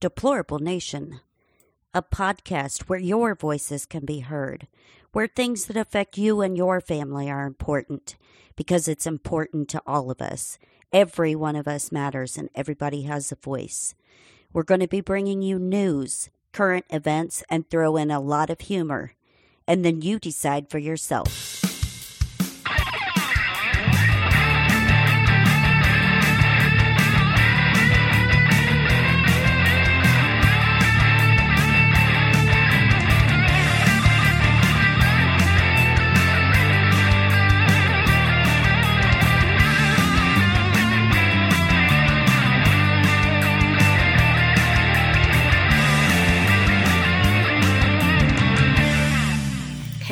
Deplorable Nation, a podcast where your voices can be heard, where things that affect you and your family are important, because it's important to all of us. Every one of us matters, and everybody has a voice. We're going to be bringing you news, current events, and throw in a lot of humor. And then you decide for yourself.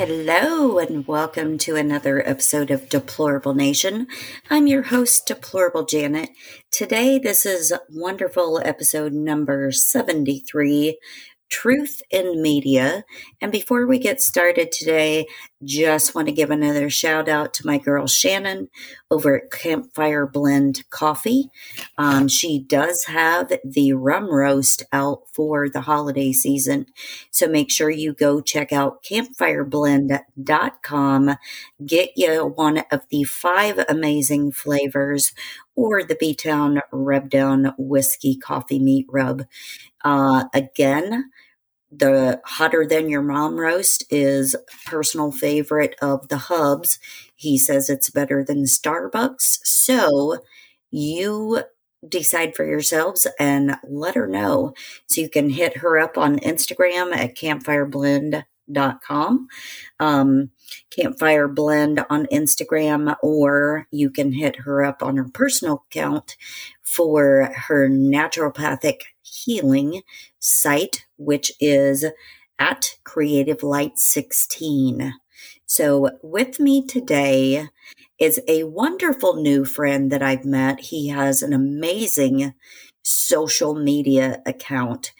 Hello, and welcome to another episode of Deplorable Nation. I'm your host, Deplorable Janet. Today, this is wonderful episode number 73 Truth in Media. And before we get started today, just want to give another shout out to my girl Shannon over at Campfire Blend Coffee. Um, she does have the rum roast out for the holiday season. So make sure you go check out campfireblend.com. Get you one of the five amazing flavors or the B Town Rub Down Whiskey Coffee Meat Rub. Uh, again, the hotter than your mom roast is personal favorite of the hubs. He says it's better than Starbucks. So you decide for yourselves and let her know. So you can hit her up on Instagram at campfireblend.com. Um, Campfire Blend on Instagram, or you can hit her up on her personal account for her naturopathic healing site, which is at Creative Light 16. So, with me today is a wonderful new friend that I've met. He has an amazing social media account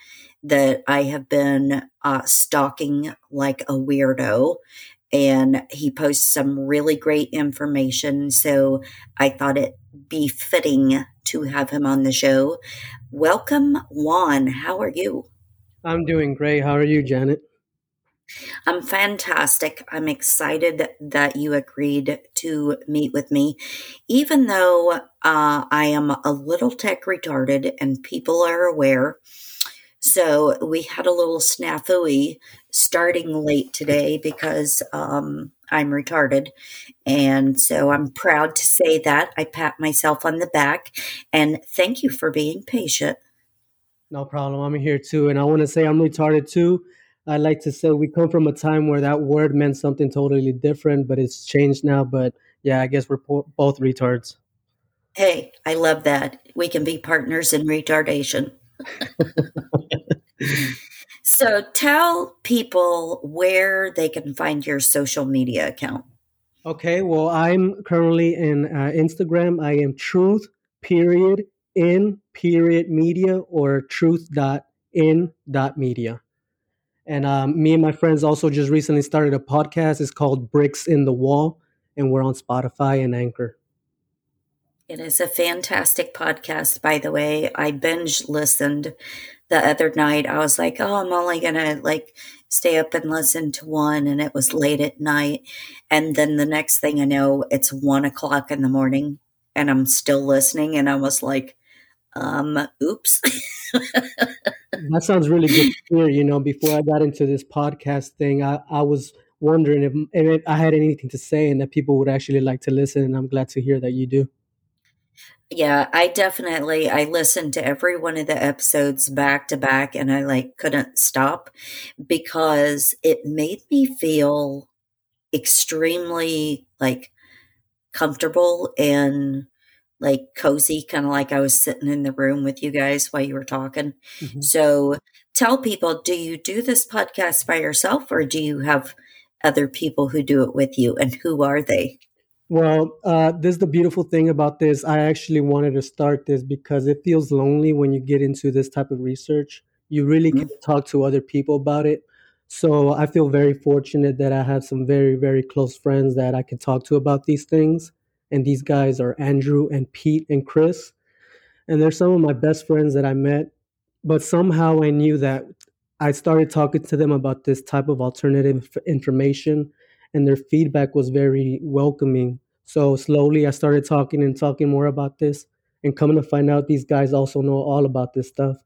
that I have been uh, stalking like a weirdo. And he posts some really great information. So I thought it befitting to have him on the show. Welcome, Juan. How are you? I'm doing great. How are you, Janet? I'm fantastic. I'm excited that you agreed to meet with me, even though uh, I am a little tech retarded and people are aware. So we had a little snafu starting late today because um, I'm retarded. And so I'm proud to say that. I pat myself on the back and thank you for being patient. No problem. I'm here too. And I want to say I'm retarded too. I like to say we come from a time where that word meant something totally different, but it's changed now. But yeah, I guess we're po- both retards. Hey, I love that. We can be partners in retardation. So tell people where they can find your social media account. Okay, well, I'm currently in uh, Instagram. I am truth period in period media or truth dot in dot media. And um, me and my friends also just recently started a podcast. It's called Bricks in the Wall, and we're on Spotify and Anchor. It is a fantastic podcast, by the way. I binge listened the other night. I was like, oh, I'm only going to like stay up and listen to one. And it was late at night. And then the next thing I know, it's one o'clock in the morning and I'm still listening. And I was like, um, oops. that sounds really good to hear. You know, before I got into this podcast thing, I, I was wondering if, if I had anything to say and that people would actually like to listen. And I'm glad to hear that you do. Yeah, I definitely I listened to every one of the episodes back to back and I like couldn't stop because it made me feel extremely like comfortable and like cozy, kind of like I was sitting in the room with you guys while you were talking. Mm-hmm. So tell people, do you do this podcast by yourself or do you have other people who do it with you and who are they? Well, uh, this is the beautiful thing about this. I actually wanted to start this because it feels lonely when you get into this type of research. You really mm-hmm. can talk to other people about it. So I feel very fortunate that I have some very, very close friends that I can talk to about these things. And these guys are Andrew and Pete and Chris. And they're some of my best friends that I met but somehow I knew that I started talking to them about this type of alternative information, and their feedback was very welcoming. So slowly I started talking and talking more about this, and coming to find out these guys also know all about this stuff.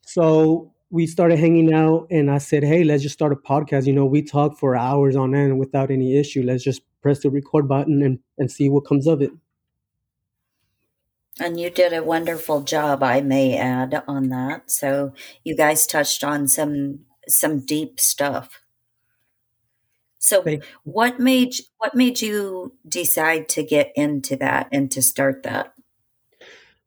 So we started hanging out, and I said, Hey, let's just start a podcast. You know, we talk for hours on end without any issue. Let's just press the record button and, and see what comes of it. And you did a wonderful job, I may add, on that. So you guys touched on some some deep stuff. So what made what made you decide to get into that and to start that?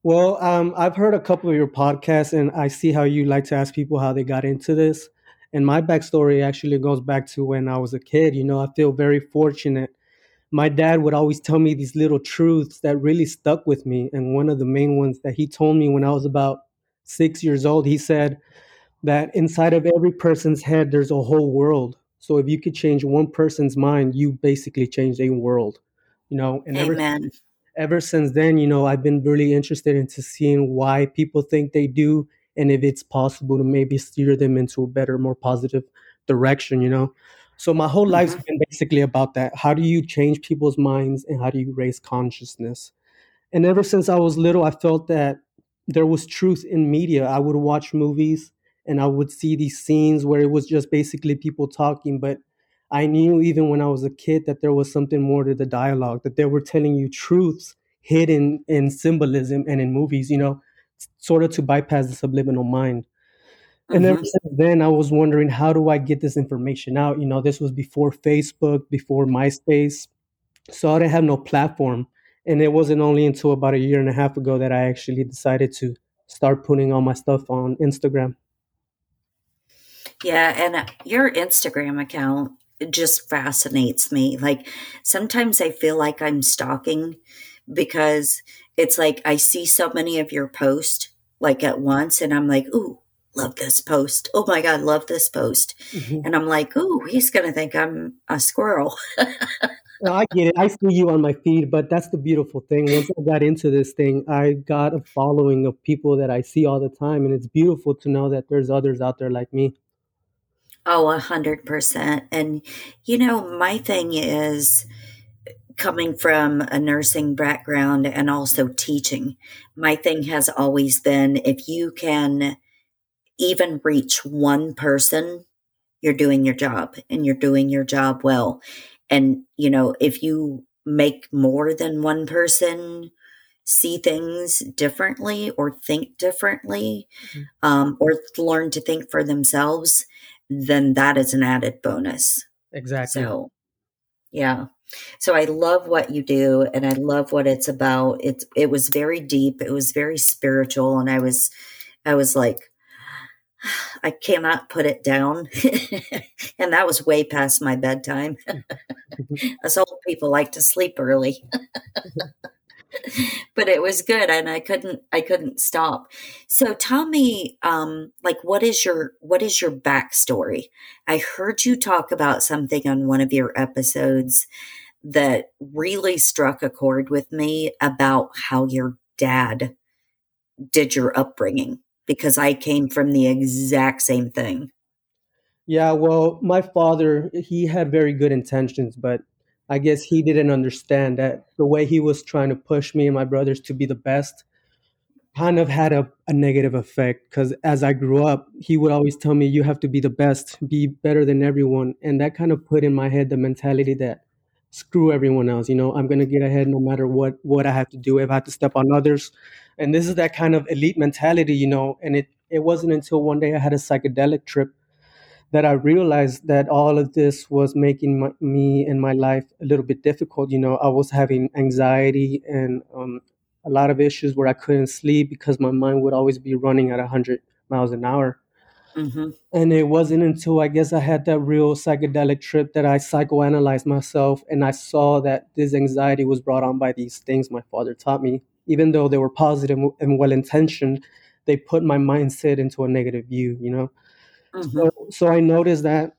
Well, um, I've heard a couple of your podcasts, and I see how you like to ask people how they got into this. And my backstory actually goes back to when I was a kid. You know, I feel very fortunate my dad would always tell me these little truths that really stuck with me. And one of the main ones that he told me when I was about six years old, he said that inside of every person's head, there's a whole world. So if you could change one person's mind, you basically changed a world. You know, and Amen. Ever, ever since then, you know, I've been really interested into seeing why people think they do and if it's possible to maybe steer them into a better, more positive direction, you know. So my whole life's mm-hmm. been basically about that. How do you change people's minds and how do you raise consciousness? And ever since I was little, I felt that there was truth in media. I would watch movies and I would see these scenes where it was just basically people talking, but I knew even when I was a kid that there was something more to the dialogue, that they were telling you truths hidden in symbolism and in movies, you know, sort of to bypass the subliminal mind. And ever mm-hmm. since then, I was wondering, how do I get this information out? You know, this was before Facebook, before MySpace. So I didn't have no platform. And it wasn't only until about a year and a half ago that I actually decided to start putting all my stuff on Instagram. Yeah. And uh, your Instagram account just fascinates me. Like sometimes I feel like I'm stalking because it's like I see so many of your posts like at once and I'm like, ooh, love this post. Oh my God, love this post. Mm-hmm. And I'm like, oh, he's going to think I'm a squirrel. well, I get it. I see you on my feed, but that's the beautiful thing. Once I got into this thing, I got a following of people that I see all the time. And it's beautiful to know that there's others out there like me. Oh, a hundred percent. And, you know, my thing is, coming from a nursing background and also teaching, my thing has always been if you can even reach one person, you're doing your job and you're doing your job well. And, you know, if you make more than one person see things differently or think differently mm-hmm. um, or learn to think for themselves, then that is an added bonus. Exactly. So, yeah. So I love what you do and I love what it's about. It's it was very deep, it was very spiritual and I was I was like I cannot put it down. and that was way past my bedtime. Mm-hmm. Us old people like to sleep early. but it was good and I couldn't I couldn't stop. So tell me um like what is your what is your backstory? I heard you talk about something on one of your episodes that really struck a chord with me about how your dad did your upbringing because I came from the exact same thing. Yeah, well, my father, he had very good intentions, but I guess he didn't understand that the way he was trying to push me and my brothers to be the best kind of had a, a negative effect because as I grew up, he would always tell me, You have to be the best, be better than everyone. And that kind of put in my head the mentality that screw everyone else, you know, I'm gonna get ahead no matter what what I have to do. If I have to step on others, and this is that kind of elite mentality you know and it it wasn't until one day i had a psychedelic trip that i realized that all of this was making my, me and my life a little bit difficult you know i was having anxiety and um, a lot of issues where i couldn't sleep because my mind would always be running at 100 miles an hour Mm-hmm. And it wasn't until I guess I had that real psychedelic trip that I psychoanalyzed myself and I saw that this anxiety was brought on by these things my father taught me even though they were positive and well intentioned, they put my mindset into a negative view, you know? Mm-hmm. So, so I noticed that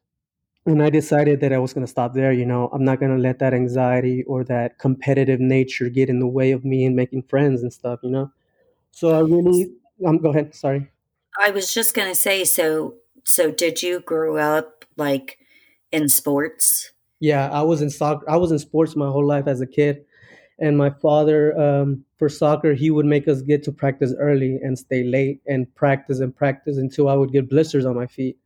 and I decided that I was going to stop there. You know, I'm not going to let that anxiety or that competitive nature get in the way of me and making friends and stuff, you know? So I really, um, go ahead. Sorry. I was just gonna say, so so did you grow up like in sports? Yeah, I was in soccer. I was in sports my whole life as a kid, and my father, um, for soccer, he would make us get to practice early and stay late and practice and practice until I would get blisters on my feet.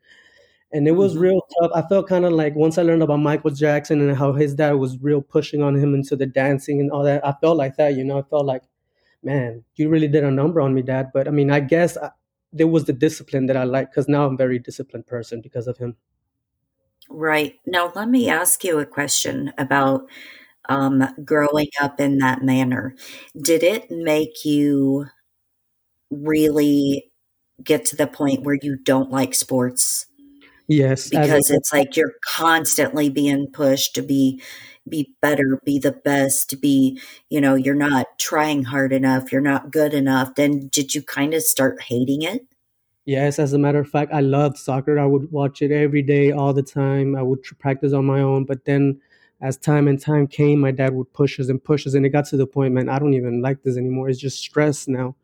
And it was hmm real tough. I felt kind of like once I learned about Michael Jackson and how his dad was real pushing on him into the dancing and all that, I felt like that. You know, I felt like man, you really did a number on me, Dad. But I mean, I guess I, there was the discipline that I like because now I'm a very disciplined person because of him. Right. Now, let me ask you a question about um, growing up in that manner. Did it make you really get to the point where you don't like sports Yes, because it's like you're constantly being pushed to be be better, be the best, to be, you know, you're not trying hard enough, you're not good enough. Then did you kind of start hating it? yes, as a matter of fact, I loved soccer. I would watch it every day, all the time. I would tr- practice on my own, but then as time and time came, my dad would push us and push us, and it got to the point, man, I don't even like this anymore. It's just stress now.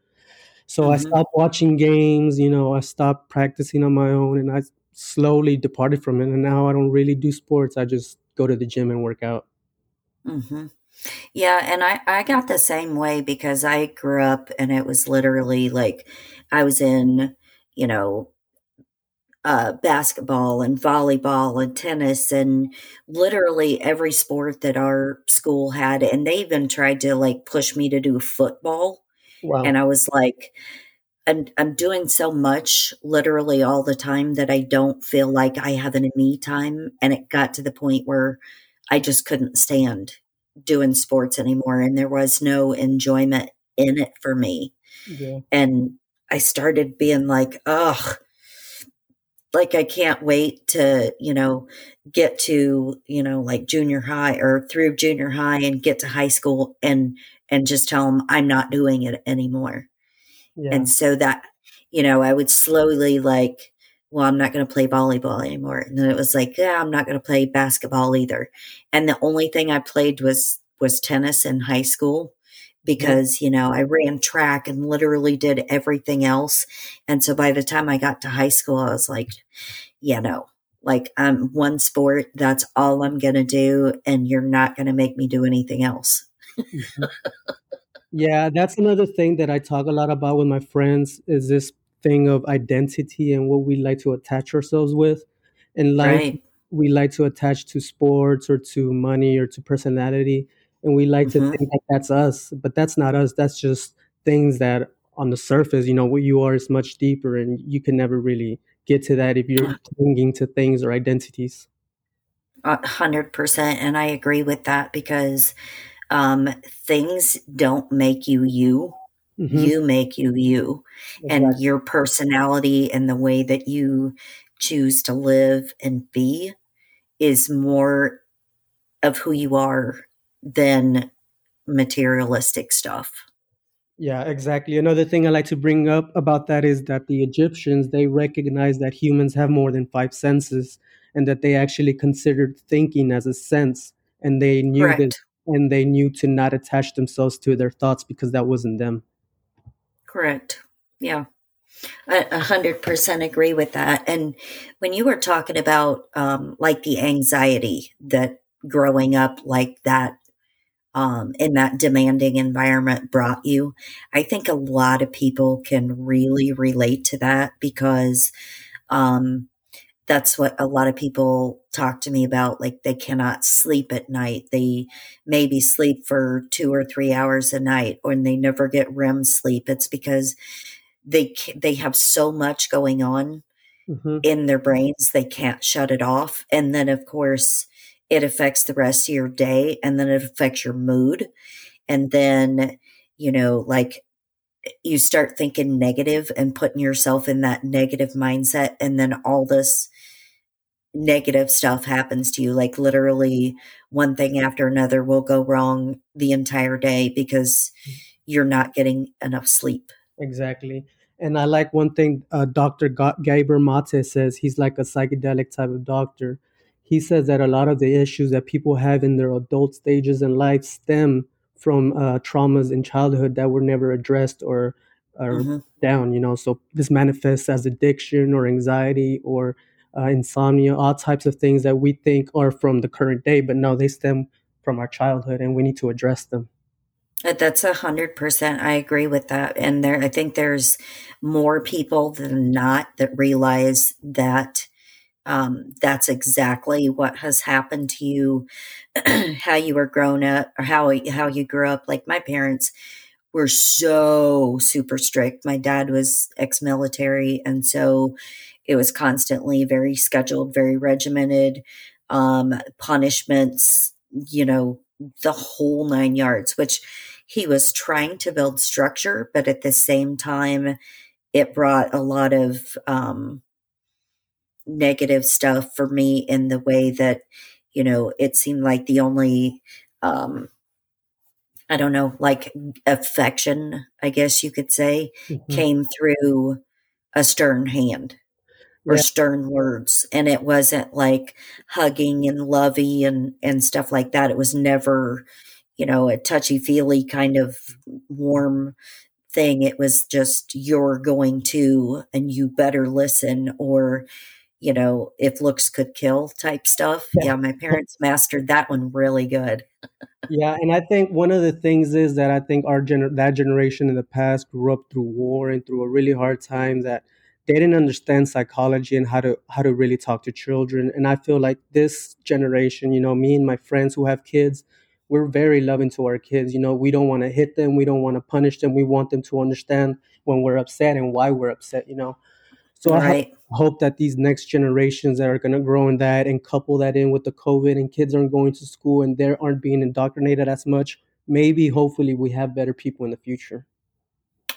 So I hmm stopped watching games. You know, I stopped practicing on my own, and I slowly departed from it. And now I don't really do sports. I just go to the gym and work out. hmm Yeah, and I I got the same way because I grew up and it was literally like I was in, you know, uh, basketball and volleyball and tennis and literally every sport that our school had. And they even tried to like push me to do football. And I was like, I'm, I'm doing so much literally all the time that I don't feel like I have any me time. And it got to the point where I just couldn't stand doing sports anymore. And there was no enjoyment in it for me. Yeah. And I started being like, ugh, like I can't wait to, you know, get to, you know, like junior high or through junior high and get to high school and and just tell them I'm not doing it anymore. Yeah. And so that, you know, I would slowly like, well, I'm not going to play volleyball anymore. And then it was like, yeah, I'm not going to play basketball either. And the only thing I played was was tennis in high school. Because, you know, I ran track and literally did everything else. And so by the time I got to high school, I was like, yeah, no. Like I'm one sport, that's all I'm going to do and you're not going to make me do anything else. Mhm. Yeah, that's another thing that I talk a lot about with my friends is this thing of identity and what we like to attach ourselves with. In life, Right. we like to attach to sports or to money or to personality, and we like to Mhm. think that that's us, but that's not us. That's just things that on the surface, you know, what you are is much deeper, and you can never really get to that if you're clinging to things or identities. A 100% and I agree with that because um, things don't make you you. Mhm. You make you you. And your personality and the way that you choose to live and be is more of who you are than materialistic stuff. Yeah, exactly. Another thing I like to bring up about that is that the Egyptians they recognized that humans have more than five senses and that they actually considered thinking as a sense and they knew that Correct. and they knew to not attach themselves to their thoughts because that wasn't them. Correct. Yeah. A 100% agree with that. And when you were talking about um, like the anxiety that growing up like that um, in that demanding environment brought you. I think a lot of people can really relate to that because um, that's what a lot of people talk to me about. Like they cannot sleep at night. They maybe sleep for two or three hours a night, or they never get REM sleep. It's because they they have so much going on Mhm. in their brains they can't shut it off, and then of course it affects the rest of your day, and then it affects your mood and then you know like you start thinking negative and putting yourself in that negative mindset and then all this negative stuff happens to you like literally one thing after another will go wrong the entire day because you're not getting enough sleep Exactly. And I like one thing uh, Dr. Ga- Gabor Mate says. He's like a psychedelic type of doctor. He says that a lot of the issues that people have in their adult stages in life stem from uh, traumas in childhood that were never addressed or are mm-hmm. down. You know, so this manifests as addiction or anxiety or uh, insomnia, all types of things that we think are from the current day, but no, they stem from our childhood, and we need to address them. Uh, that's a hundred percent. I agree with that. And there, I think there's more people than not that realize that um, that's exactly what has happened to you, how you were grown up, or how how you grew up. Like my parents were so super strict. My dad was ex-military, and so it was constantly very scheduled, very regimented. Um, punishments, you know, the whole nine yards. Which he was trying to build structure, but at the same time, it brought a lot of um, negative stuff for me in the way that, you know, it seemed like the only, um, I don't know, like affection, I guess you could say, mm-hmm. came through a stern hand or yeah. stern words. And it wasn't like hugging and lovey and, and stuff like that. It was never, you know, a touchy feely kind of warm thing. It was just, you're going to, and you better listen, or you know, if looks could kill type stuff. Yeah, yeah my parents mastered that one really good. yeah, and I think one of the things is that I think our gener- that generation in the past grew up through war and through a really hard time that they didn't understand psychology and how to how to really talk to children. And I feel like this generation, you know, me and my friends who have kids, we're very loving to our kids. You know, we don't want to hit them, we don't want to punish them. We want them to understand when we're upset and why we're upset. You know, so right. I hope that these next generations that are going to grow in that and couple that in with the COVID and kids aren't going to school and they aren't being indoctrinated as much. Maybe, hopefully, we have better people in the future.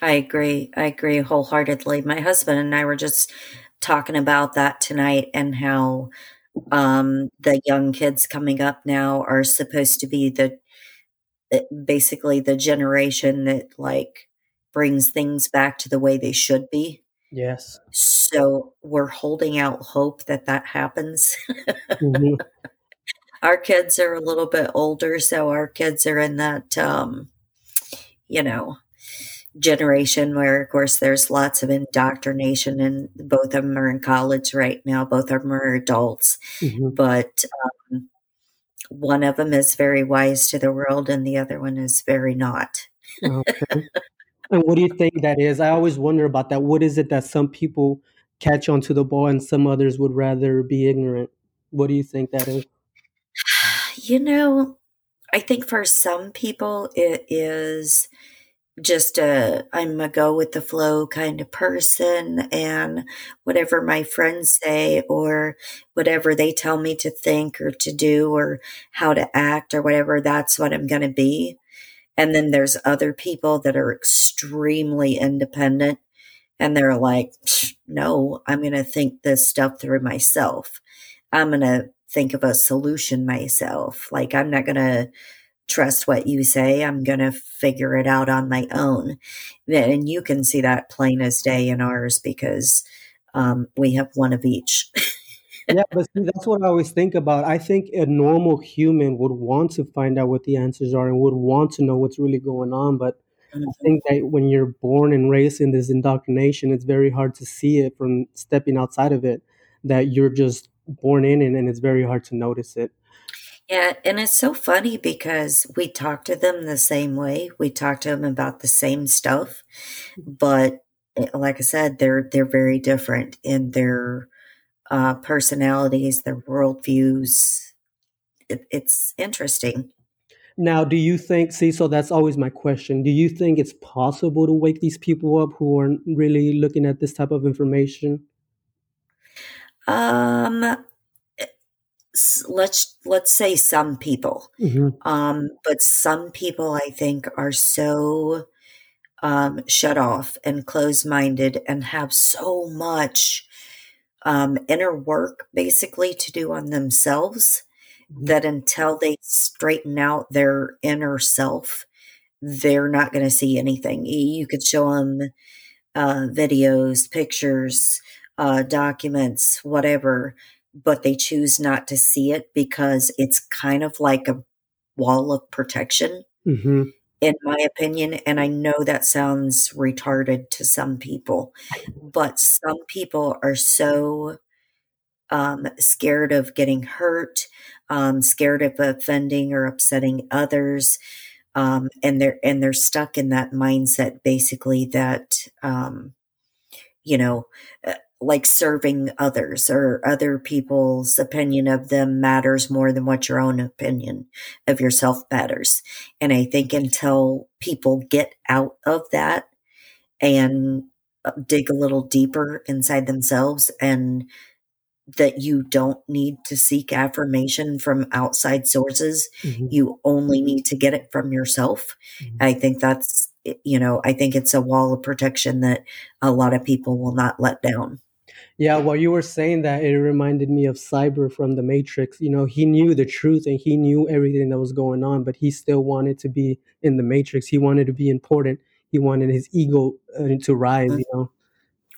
I agree. I agree wholeheartedly. My husband and I were just talking about that tonight and how um, the young kids coming up now are supposed to be the eh, basically the generation that like brings things back to the way they should be Yes. So we're holding out hope that that happens. mm-hmm. Our kids are a little bit older, so our kids are in that, um, you know, generation where, of course, there's lots of indoctrination, and both of them are in college right now. Both of them are adults, mm-hmm. but um, one of them is very wise to the world, and the other one is very not. okay. And what do you think that is? I always wonder about that. What is it that some people catch onto the ball and some others would rather be ignorant? What do you think that is? You know, I think for some people it is just a I'm a go with the flow kind of person and whatever my friends say or whatever they tell me to think or to do or how to act or whatever that's what I'm going to be. And then there's other people that are extremely independent and they're like, no, I'm going to think this stuff through myself. I'm going to think of a solution myself. Like, I'm not going to trust what you say. I'm going to figure it out on my own. And you can see that plain as day in ours because um, we have one of each. yeah, but see, that's what I always think about. I think a normal human would want to find out what the answers are and would want to know what's really going on. But mm-hmm. I think that when you're born and raised in this indoctrination, it's very hard to see it from stepping outside of it, that you're just born in it and it's very hard to notice it. Yeah, and it's so funny because we talk to them the same way. We talk to them about the same stuff, but eh, like I said, they're they're very different in their uh, personalities, their worldviews. It, it's interesting. Now, do you think, see, so that's always my question. Do you think it's possible to wake these people up who aren't really looking at this type of information? Um, let's let's say some people mm-hmm. um but some people i think are so um shut off and closed-minded and have so much um, inner work basically to do on themselves mm-hmm. that until they straighten out their inner self, they're not going to see anything. You could show them uh, videos, pictures, uh, documents, whatever, but they choose not to see it because it's kind of like a wall of protection. Mm-hmm. In my opinion, and I know that sounds retarded to some people, but some people are so um, scared of getting hurt, um, scared of offending or upsetting others, um, and they're and they're stuck in that mindset, basically that um, you know, uh, like serving others or other people's opinion of them matters more than what your own opinion of yourself matters. And I think until people get out of that and uh, dig a little deeper inside themselves and that you don't need to seek affirmation from outside sources. Mm-hmm. You only need to get it from yourself. Mm-hmm. I think that's, you know, I think it's a wall of protection that a lot of people will not let down. Yeah, while you were saying that, it reminded me of Cypher from the Matrix. You know, he knew the truth and he knew everything that was going on, but he still wanted to be in the Matrix. He wanted to be important. He wanted his ego uh, to rise, mm-hmm. you know?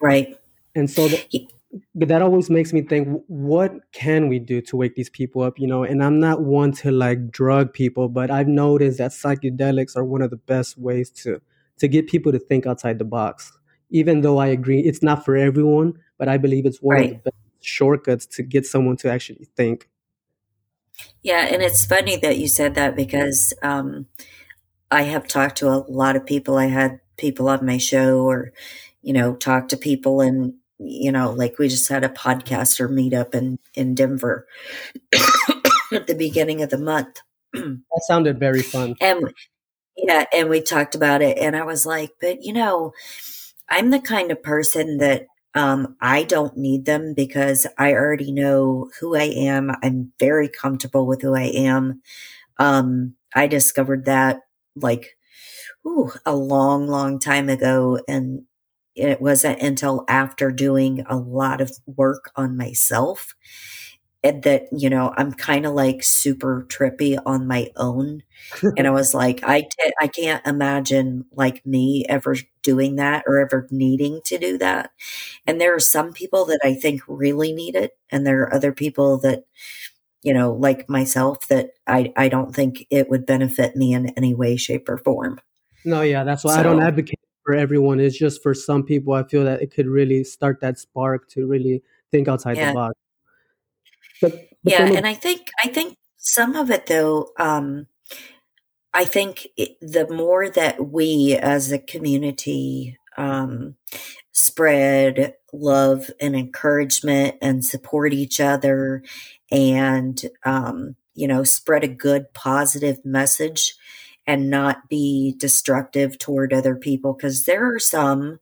Right. And so the, but that always makes me think what can we do to wake these people up you know and i'm not one to like drug people but i've noticed that psychedelics are one of the best ways to to get people to think outside the box even though i agree it's not for everyone but i believe it's one right. of the best shortcuts to get someone to actually think yeah and it's funny that you said that because um, i have talked to a lot of people i had people on my show or you know talk to people and you know, like we just had a podcaster meetup in in Denver at the beginning of the month. that sounded very fun. And yeah, and we talked about it, and I was like, but you know, I'm the kind of person that um, I don't need them because I already know who I am. I'm very comfortable with who I am. Um, I discovered that like ooh, a long, long time ago, and it wasn't until after doing a lot of work on myself that you know i'm kind of like super trippy on my own and i was like I t- I can't imagine like me ever doing that or ever needing to do that and there are some people that i think really need it and there are other people that you know like myself that i i don't think it would benefit me in any way shape or form no yeah that's why so, i don't advocate for everyone. It's just for some people. I feel that it could really start that spark to really think outside yeah. the box. But, but yeah, and I think I think some of it though. Um, I think it, the more that we as a community um, spread love and encouragement and support each other and um, you know spread a good positive message and not be destructive toward other people because there are some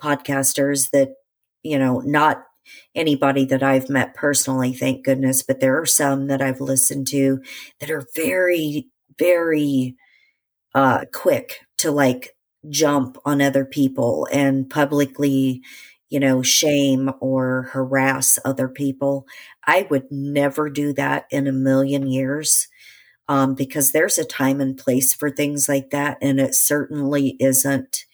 podcasters that you know not anybody that I've met personally thank goodness but there are some that I've listened to that are very very uh quick to like jump on other people and publicly you know shame or harass other people I would never do that in a million years um, because there's a time and place for things like that. And it certainly isn't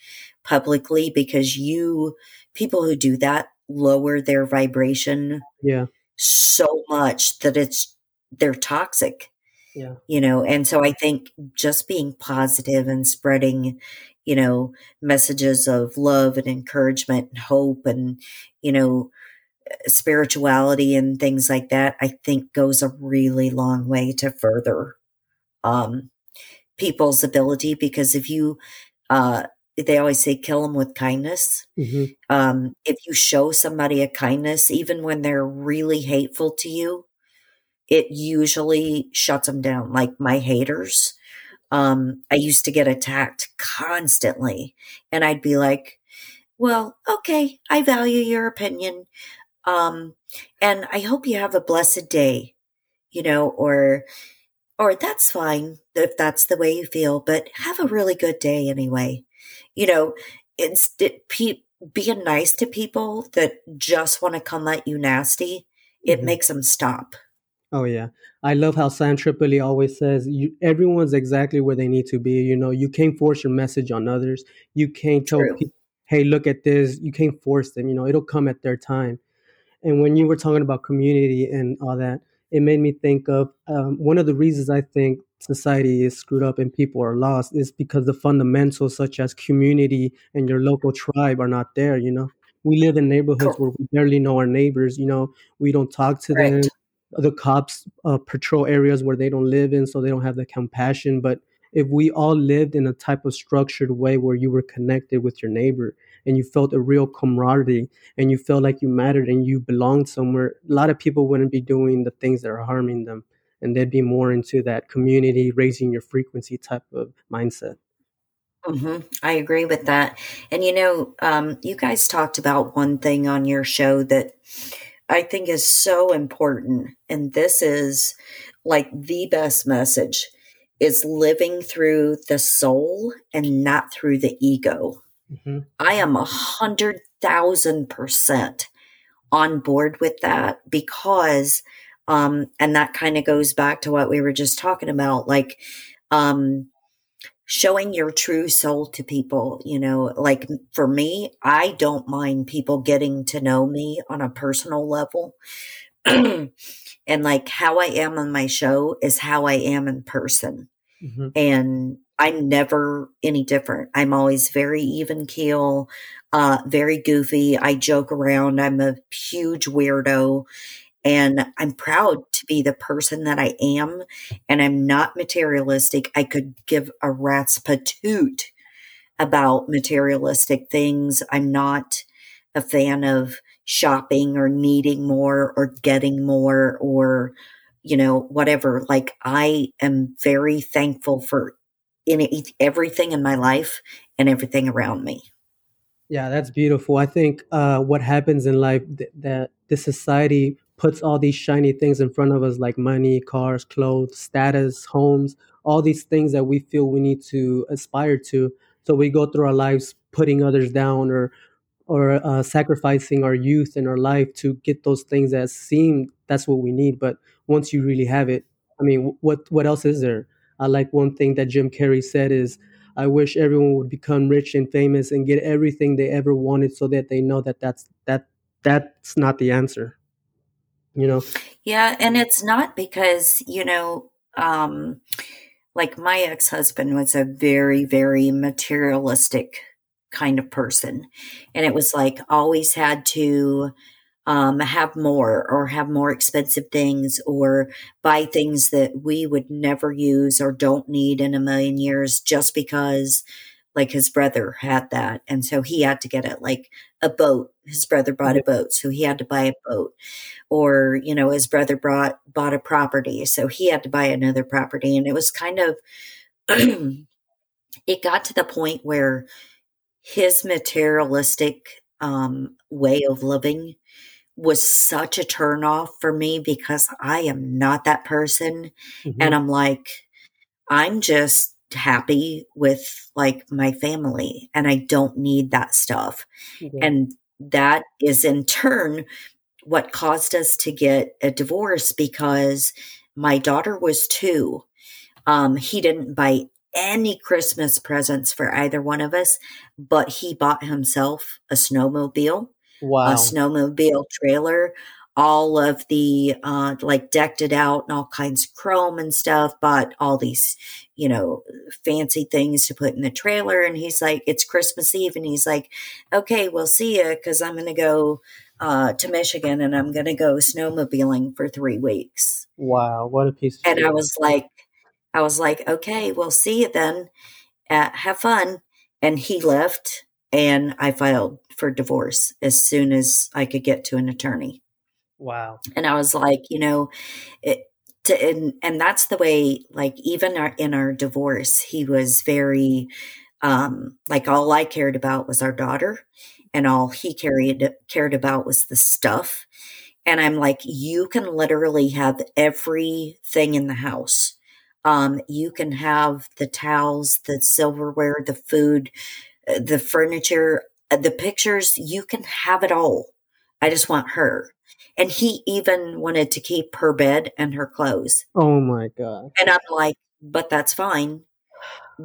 publicly because you, people who do that lower their vibration yeah. so much that it's, they're toxic. Yeah. You know, and so I think just being positive and spreading, you know, messages of love and encouragement and hope and, you know, spirituality and things like that, I think goes a really long way to further um, people's ability because if you, uh, they always say kill them with kindness. Mm-hmm. Um, if you show somebody a kindness, even when they're really hateful to you, it usually shuts them down. Like my haters, um, I used to get attacked constantly, and I'd be like, "Well, okay, I value your opinion, um, and I hope you have a blessed day," you know, or or that's fine if that's the way you feel, but have a really good day anyway. You know, it's it, pe- being nice to people that just want to come at you nasty. It mm-hmm. makes them stop. Oh yeah, I love how Sam Tripoli always says, you, "Everyone's exactly where they need to be." You know, you can't force your message on others. You can't tell people, "Hey, look at this." You can't force them. You know, it'll come at their time. And when you were talking about community and all that, it made me think of um, one of the reasons I think society is screwed up and people are lost is because the fundamentals such as community and your local tribe are not there you know? We live in neighborhoods where we barely know our neighbors you know? We don't talk to them. The cops uh, patrol areas where they don't live in so they don't have the compassion. But if we all lived in a type of structured way where you were connected with your neighbor and you felt a real camaraderie and you felt like you mattered and you belonged somewhere a lot of people wouldn't be doing the things that are harming them and they'd be more into that community raising your frequency type of mindset hmm I agree with that. And you know, um, you guys talked about one thing on your show that I think is so important. And this is like the best message is living through the soul and not through the ego. Mm-hmm. I am a hundred thousand percent on board with that because, um, and that kind of goes back to what we were just talking about, like, um, showing your true soul to people, you know, like for me, I don't mind people getting to know me on a personal level. and like how I am on my show is how I am in person. Mm-hmm. And I'm never any different. I'm always very even keel, uh, very goofy. I joke around. I'm a huge weirdo. And I'm proud to be the person that I am. And I'm not materialistic. I could give a rat's patoot about materialistic things. I'm not a fan of shopping or needing more or getting more or, you know, whatever. Like I am very thankful for in everything in my life and everything around me. Yeah, that's beautiful. I think uh, what happens in life th- that the society puts all these shiny things in front of us like money, cars, clothes, status, homes, all these things that we feel we need to aspire to. So we go through our lives putting others down or or uh, sacrificing our youth and our life to get those things that seem that's what we need. But once you really have it, I mean, what what else is there? I like one thing that Jim Carrey said is, "I wish everyone would become rich and famous and get everything they ever wanted, so that they know that that's that that's not the answer." You know? Yeah and it's not because you know um like my ex-husband was a very very materialistic kind of person and it was like always had to um, have more or have more expensive things or buy things that we would never use or don't need in a million years just because like his brother had that and so he had to get it like a boat his brother bought a boat so he had to buy a boat or you know his brother brought bought a property so he had to buy another property and it was kind of it got to the point where his materialistic um, way of living was such a turnoff for me because I am not that person. Mm-hmm. And I'm like, I'm just happy with like my family and I don't need that stuff. Mm-hmm. And that is in turn what caused us to get a divorce because my daughter was two. Um, he didn't buy any Christmas presents for either one of us, but he bought himself a snowmobile, wow. a snowmobile trailer, all of the uh like decked it out and all kinds of chrome and stuff bought all these you know fancy things to put in the trailer. And he's like it's christmas eve. And he's like okay we'll see you because i'm gonna go uh to michigan and i'm gonna go snowmobiling for three weeks. Wow what a piece and i was like i was like okay we'll see you then. Uh, have fun. And he left and i filed for divorce as soon as i could get to an attorney Wow. And I was like, you know, it, to, and, and that's the way, like, even our, in our divorce, he was very, um, like, all I cared about was our daughter, and all he carried, cared about was the stuff. And I'm like, you can literally have everything in the house. Um, you can have the towels, the silverware, the food, uh, the furniture, uh, the pictures. You can have it all. I just want her. And he even wanted to keep her bed and her clothes. Oh my God. And I'm like, but that's fine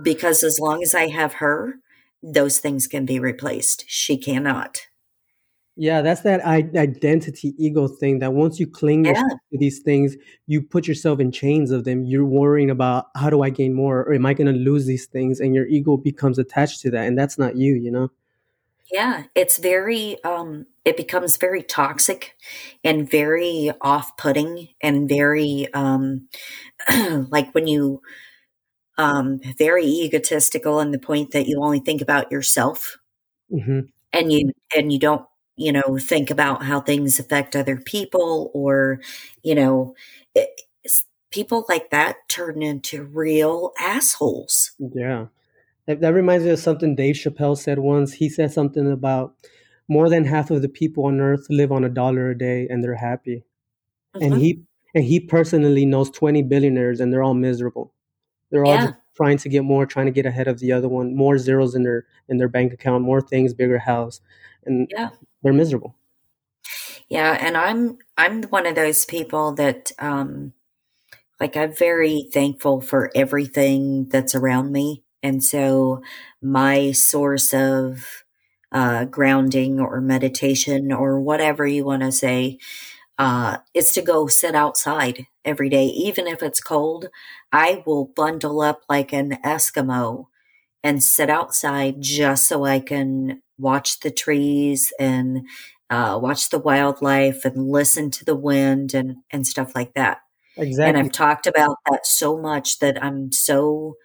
because as long as I have her, those things can be replaced. She cannot. Yeah, that's that identity ego thing that once you cling Yeah. to these things, you put yourself in chains of them. You're worrying about how do I gain more or am I going to lose these things? And your ego becomes attached to that. And that's not you, you know? Yeah, it's very um it becomes very toxic and very off-putting and very um like when you um very egotistical in the point that you only think about yourself hmm and you and you don't, you know, think about how things affect other people or, you know, it, people like that turn into real assholes. Yeah. That, that reminds me of something Dave Chappelle said once. He said something about more than half of the people on earth live on a dollar a day and they're happy. And Mhm. he and he personally knows 20 billionaires and they're all miserable. They're all Yeah. trying to get more, trying to get ahead of the other one, more zeros in their in their bank account, more things, bigger house, and Yeah. they're miserable. Yeah, and I'm I'm one of those people that um like I'm very thankful for everything that's around me. And so my source of uh grounding or meditation or whatever you want to say uh is to go sit outside every day even if it's cold. I will bundle up like an Eskimo and sit outside just so I can watch the trees and uh, watch the wildlife and listen to the wind and, and stuff like that. Exactly. And I've talked about that so much that I'm so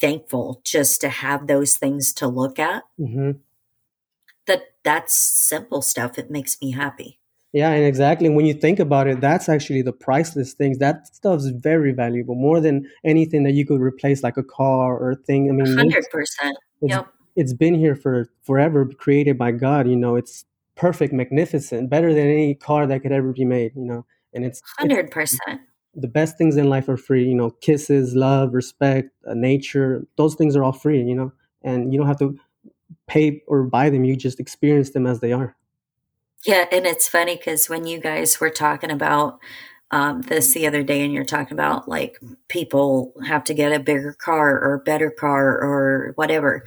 thankful just to have those things to look at. hmm That that's simple stuff. It makes me happy. Yeah, and exactly. When you think about it, that's actually the priceless things. That stuff's very valuable, more than anything that you could replace, like a car or a thing. I mean, hundred percent. it's Yep. it's been here for forever, created by God. You know, it's perfect, magnificent, better than any car that could ever be made. You know, and it's it's Hundred percent. The best things in life are free. You know, kisses, love, respect, uh, nature. Those things are all free. You know, and you don't have to pay or buy them. You just experience them as they are. Yeah, and it's funny because when you guys were talking about um, this the other day, and you're talking about like people have to get a bigger car or a better car or whatever.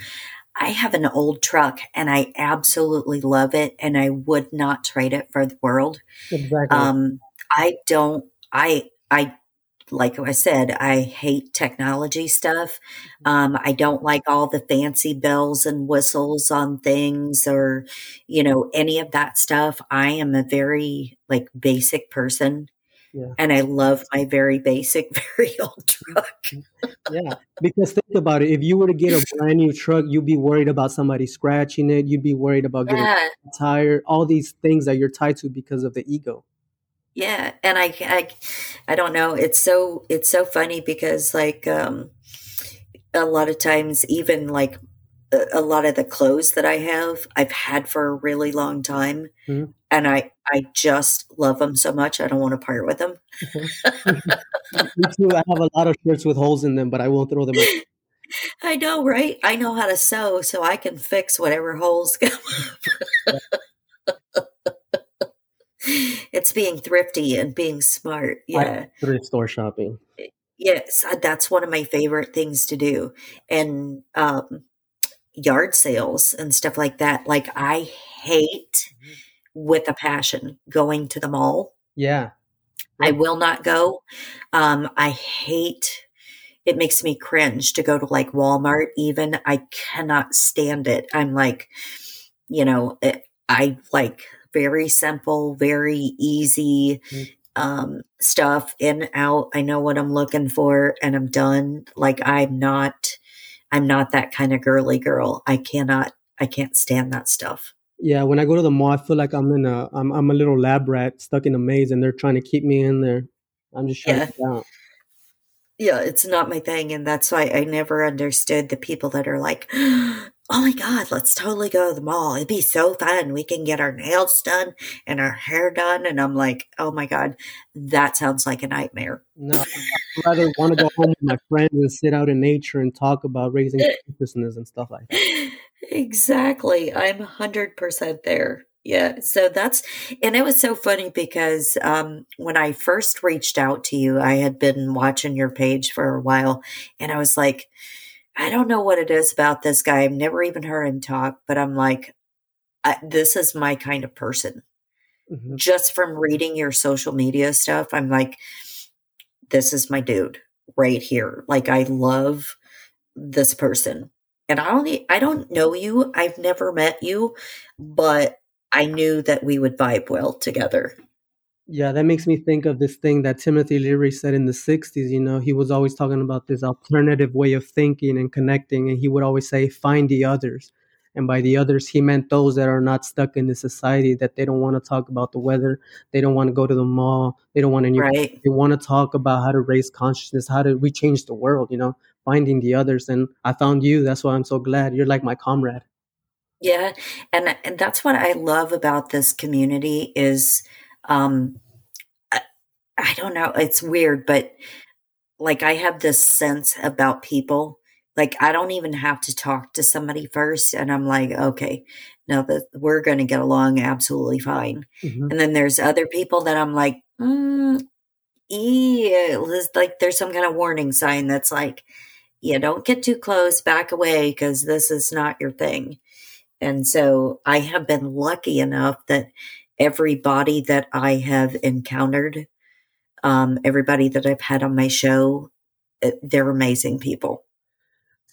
I have an old truck and I absolutely love it, and I would not trade it for the world. Exactly. Um, I don't. I I like I said, I hate technology stuff. Mm-hmm. Um, I don't like all the fancy bells and whistles on things or, you know, any of that stuff. I am a very like basic person Yeah. and I love my very basic, very old mm-hmm. truck. Mm-hmm. Yeah, because think about it. If you were to get a brand new truck, you'd be worried about somebody scratching it. You'd be worried about getting Yeah. tired. All these things that you're tied to because of the ego. Yeah. And I, I, I don't know. It's so, it's so funny because like, um, a lot of times, even like a, a lot of the clothes that I have, I've had for a really long time. Mhm. And I, I just love them so much. I don't want to part with them. Me too. I have a lot of shirts with holes in them, but I won't throw them out. I know, right? I know how to sew, so I can fix whatever holes come up. It's being thrifty and being smart. I Yeah. thrift store shopping. Yes, that's one of my favorite things to do. And um, yard sales and stuff like that. Like, I hate with a passion going to the mall. Yeah. I will not go. Um, I hate it makes me cringe to go to like Walmart even. I cannot stand it. I'm like, you know, it, I like very simple, very easy Mm. um stuff in out. I know what I'm looking for and I'm done. Like I'm not I'm not that kind of girly girl. I cannot I can't stand that stuff. Yeah. When I go to the mall, I feel like I'm in a I'm I'm a little lab rat stuck in a maze, and they're trying to keep me in there. I'm just trying Yeah. out. Yeah, it's not my thing. And that's why I never understood the people that are like, oh my God, let's totally go to the mall. It'd be so fun. We can get our nails done and our hair done. And I'm like, oh my God, that sounds like a nightmare. No, I'd rather want to go home with my friends and sit out in nature and talk about raising eh. consciousness and stuff like that. exactly. I'm 100% there. Yeah. So that's, and it was so funny because um, when I first reached out to you, I had been watching your page for a while and I was like, I don't know what it is about this guy. I've never even heard him talk, but I'm like, I, this is my kind of person. Mm-hmm. Just from reading your social media stuff, I'm like, this is my dude right here. Like I love this person. And I don't I don't know you. I've never met you, but I knew that we would vibe well together. Yeah, that makes me think of this thing that Timothy Leary said in the 60s. You know, he was always talking about this alternative way of thinking and connecting. And he would always say, find the others. And by the others, he meant those that are not stuck in the society, that they don't want to talk about the weather. They don't want to go to the mall. They don't want to, right. they want to talk about how to raise consciousness, how to we change the world, you know, finding the others. And I found you. That's why I'm so glad. You're like my comrade. Yeah. And, and that's what I love about this community is, um, I, I don't know, it's weird, but like I have this sense about people. Like I don't even have to talk to somebody first, and I'm like, okay, no, that we're going to get along absolutely fine. Mm-hmm. And then there's other people that I'm like, mm, like there's some kind of warning sign that's like, yeah, don't get too close, back away because this is not your thing. And so I have been lucky enough that everybody that I have encountered, um, everybody that I've had on my show, eh, they're amazing people.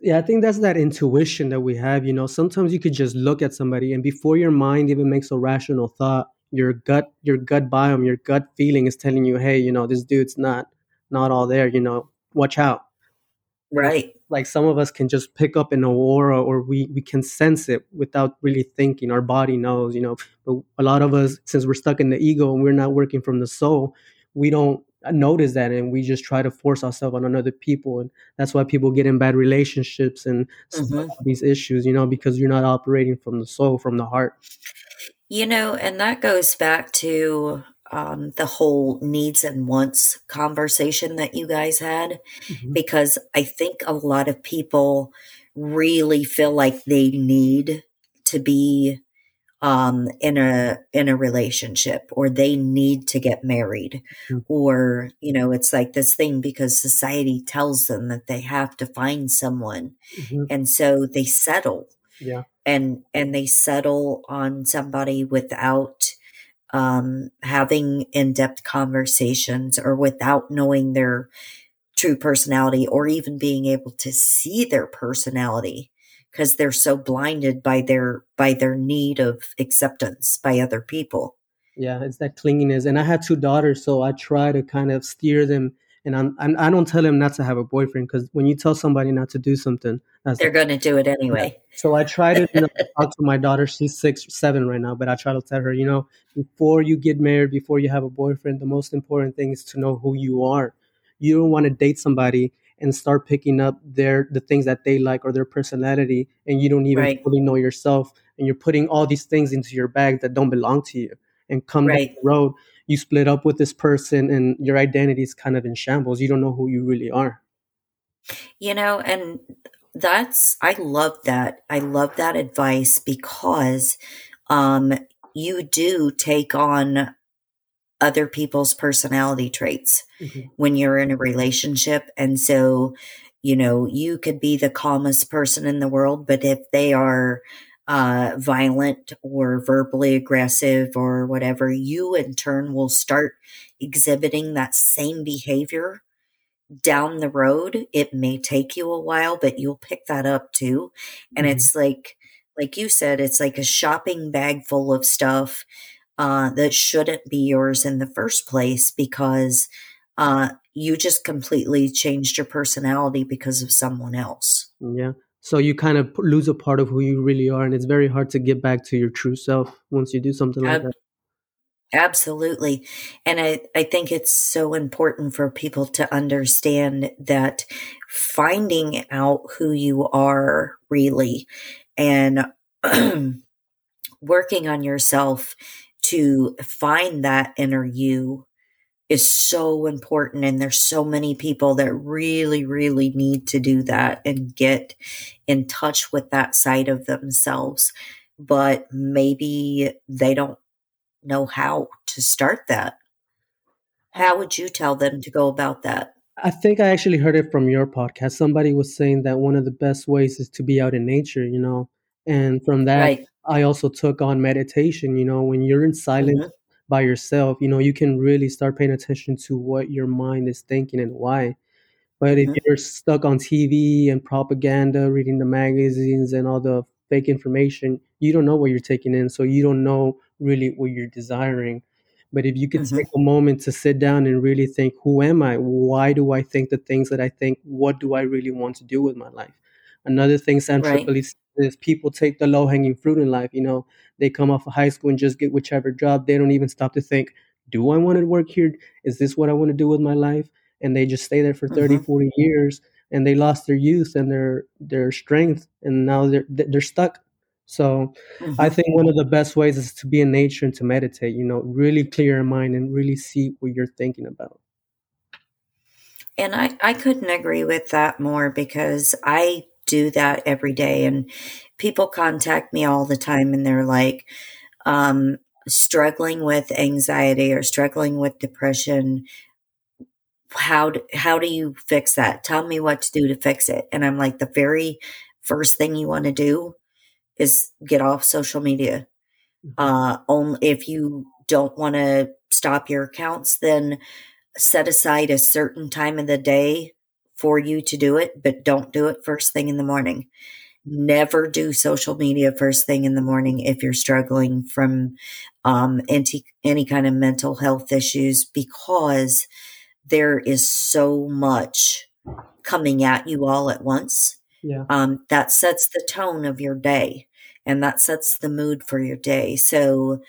Yeah, I think that's that intuition that we have. You know, sometimes you could just look at somebody and before your mind even makes a rational thought, your gut, your gut biome, your gut feeling is telling you, hey, you know, this dude's not not all there, you know, watch out. Right. Like some of us can just pick up an aura or we, we can sense it without really thinking. Our body knows, you know. But a lot of us, since we're stuck in the ego and we're not working from the soul, we don't notice that and we just try to force ourselves on other people. And that's why people get in bad relationships and mm-hmm. these issues, you know, because you're not operating from the soul, from the heart. You know, and that goes back to um, the whole needs and wants conversation that you guys had mm-hmm. because I think a lot of people really feel like they need to be um, in a in a relationship or they need to get married mm-hmm. or you know it's like this thing because society tells them that they have to find someone mm-hmm. and so they settle yeah and and they settle on somebody without um, having in depth conversations or without knowing their true personality or even being able to see their personality because they're so blinded by their by their need of acceptance by other people. Yeah it's that clinginess and i had two daughters so i try to kind of steer them and I'm, I'm I do not tell them not to have a boyfriend because when you tell somebody not to do something, they're going to do it anyway. So I try to you know, talk to my daughter. She's six, seven right now, but I try to tell her, you know, before you get married, before you have a boyfriend, the most important thing is to know who you are. You don't want to date somebody and start picking up their the things that they like or their personality, and you don't even right. fully know yourself, and you're putting all these things into your bag that don't belong to you. And come right. down the road, you split up with this person and your identity is kind of in shambles. You don't know who you really are. You know, and that's, I love that. I love that advice because um, you do take on other people's personality traits mm-hmm. when you're in a relationship. And so, you know, you could be the calmest person in the world, but if they are uh, violent or verbally aggressive or whatever, you in turn will start exhibiting that same behavior down the road. It may take you a while, but you'll pick that up too. And mm-hmm. it's like, like you said, it's like a shopping bag full of stuff uh, that shouldn't be yours in the first place because uh, you just completely changed your personality because of someone else. Yeah so you kind of lose a part of who you really are and it's very hard to get back to your true self once you do something like that. Absolutely. And i i think it's so important for people to understand that finding out who you are really and working on yourself to find that inner you is so important. And there's so many people that really, really need to do that and get in touch with that side of themselves. But maybe they don't know how to start that. How would you tell them to go about that? I think I actually heard it from your podcast. Somebody was saying that one of the best ways is to be out in nature, you know, and from that, right. I also took on meditation. You know, when you're in silence Mhm. By yourself, you know, you can really start paying attention to what your mind is thinking and why. But if Mhm. you're stuck on TV and propaganda, reading the magazines and all the fake information, you don't know what you're taking in, so you don't know really what you're desiring. But if you could take Mhm. a moment to sit down and really think, "Who am I? Why do I think the things that I think? What do I really want to do with my life?" Another thing Sam Right. Is people take the low-hanging fruit in life, you know, they come off of high school and just get whichever job, they don't even stop to think, "Do I wanna work here? Is this what I wanna do with my life?" And they just stay there for 30, Mhm. 40 years, and they lost their youth and their their strength, and now they're they're stuck. So, I Mhm. think one of the best ways is to be in nature and to meditate, you know, really clear your mind and really see what you're thinking about. And I I couldn't agree with that more because I do that every day, and people contact me all the time, and they're like, um, struggling with anxiety or struggling with depression. How d how do you fix that? Tell me what to do to fix it. And I'm like, the very first thing you wanna do is get off social media. Mhm. Uh, onl if you don't wanna stop your accounts, then set aside a certain time of the day for you to do it, but don't do it first thing in the morning. Never do social media first thing in the morning if you're struggling from, um, anti any kind of mental health issues because there is so much coming at you all at once. Yeah. Um, that sets the tone of your day, and that sets the mood for your day. So,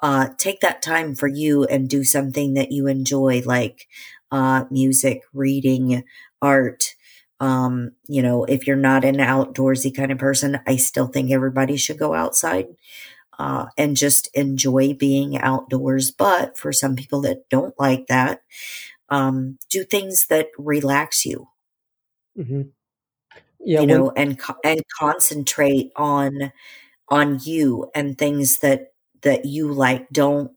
uh, take that time for you and do something that you enjoy, like, uh, music, reading, art. Um, you know, if you're not an outdoorsy kind of person, I still think everybody should go outside, uh, and just enjoy being outdoors. But for some people that don't like that, um, do things that relax you. Mhm. Yeah, You know, and and concentrate on on you and things that that you like. Don't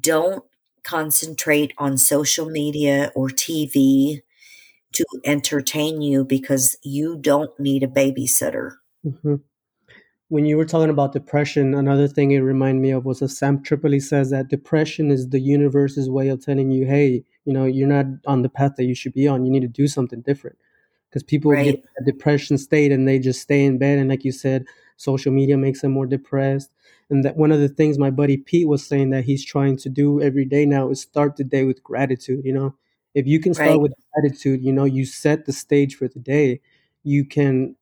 don't concentrate on social media or TV to entertain you because you don't need a babysitter. Mhm. When you were talking about depression, another thing it reminded me of was that Sam Tripoli says that depression is the universe's way of telling you, "Hey, you know, you're not on the path that you should be on. You need to do something different. Because people get a depression state and they just stay in bed, and like you said, social media makes them more depressed. And that one of the things my buddy Pete was saying that he's trying to do every day now is start the day with gratitude, you know? If you can start Right. with gratitude, you know, you set the stage for the day, you can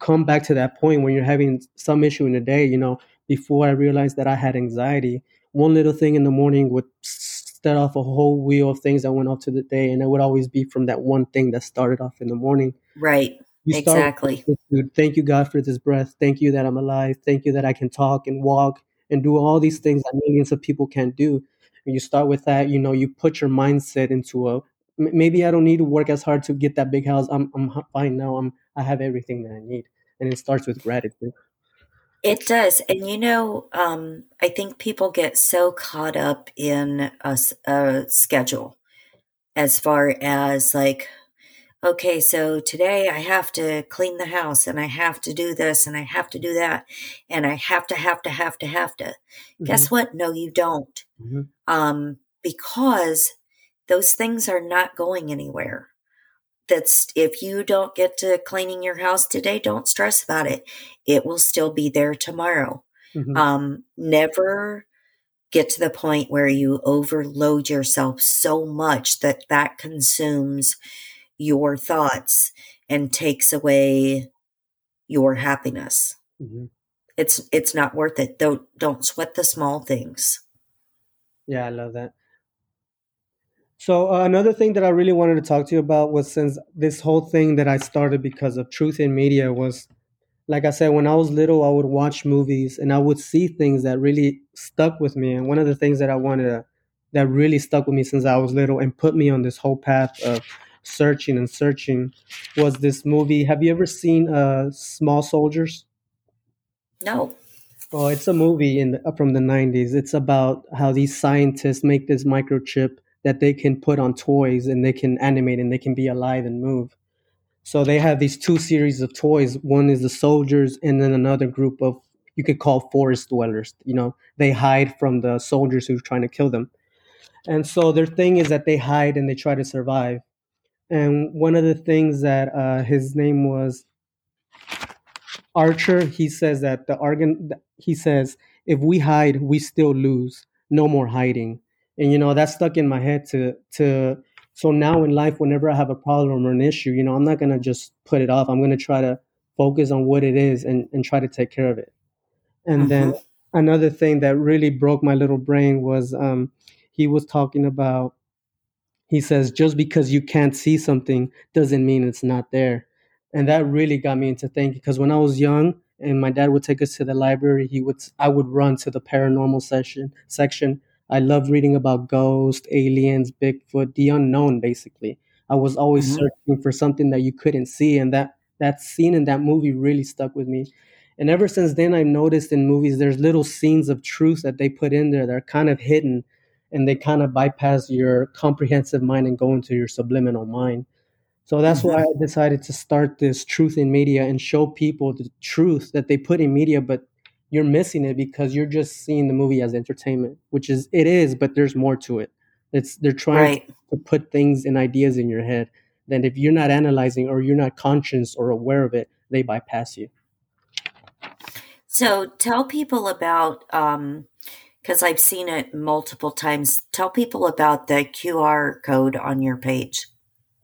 come back to that point when you're having some issue in the day, you know, "Before I realized that I had anxiety, one little thing in the morning would set off a whole wheel of things that went off to the day, and it would always be from that one thing that started off in the morning." Right. You with Exactly. "Thank you, God, for this breath. Thank you that I'm alive. Thank you that I can talk and walk and do all these things that millions of people can't do." You start with that, you know, you put your mindset into a maybe I don't need to work as hard to get that big house. I'm I'm fine now. I'm I have everything that I need." And it starts with gratitude. It does, and, you know, um, I think people get so caught up in a schedule as far as, like, "Okay, so today I have to clean the house, and I have to do this, and I have to do that, and I have to, have to, have to, have to." Mhm. Guess what? No, you don't. Mhm. Um, because those things are not going anywhere. That's if you don't get to cleaning your house today, don't stress about it. It will still be there tomorrow. Mhm. Um, never get to the point where you overload yourself so much that that consumes your thoughts and takes away your happiness. Mhm. It's it's not worth it. Don't don't sweat the small things. Yeah, I love that. So, uh, another thing that I really wanted to talk to you about was since this whole thing that I started because of truth in media was like I said, when I was little, I would watch movies and I would see things that really stuck with me, and one of the things that I wanted to that really stuck with me since I was little and put me on this whole path of searching and searching was this movie. Have you ever seen, uh, Small Soldiers? No. Oh, it's a movie in the from the '90s. It's about how these scientists make this microchip that they can put on toys, and they can animate, and they can be alive and move. So they have these 2 series of toys. One is the soldiers and then another group of you could call forest dwellers. You know, they hide from the soldiers who are trying to kill them. And so their thing is that they hide and they try to survive. And one of the things that uh, his name was Archer, he says that the Argon, he says, if we hide, we still lose. No more hiding. And you know that stuck in my head to to. So now in life, whenever I have a problem or an issue, you know, I'm not gonna just put it off. I'm gonna try to focus on what it is and and try to take care of it. And mm-hmm. then another thing that really broke my little brain was um, he was talking about. He says just because you can't see something doesn't mean it's not there and that really got me into thinking because when I was young and my dad would take us to the library, he would I would run to the paranormal section section. I loved reading about ghosts, aliens, Bigfoot, the unknown. Basically, I was always mm-hmm. searching for something that you couldn't see, and that that scene in that movie really stuck with me. And ever since then, i've noticed in movies there's little scenes of truth that they put in there that are kind of hidden, and they kind of bypass your comprehensive mind and go into your subliminal mind. So that's why I decided to start this truth in media and show people the truth that they put in media, but you're missing it because you're just seeing the movie as entertainment, which is it is, but there's more to it. It's they're trying right. to put things and ideas in your head. Then if you're not analyzing or you're not conscious or aware of it, they bypass you. So tell people about um because I've seen it multiple times. Tell people about the QR code on your page.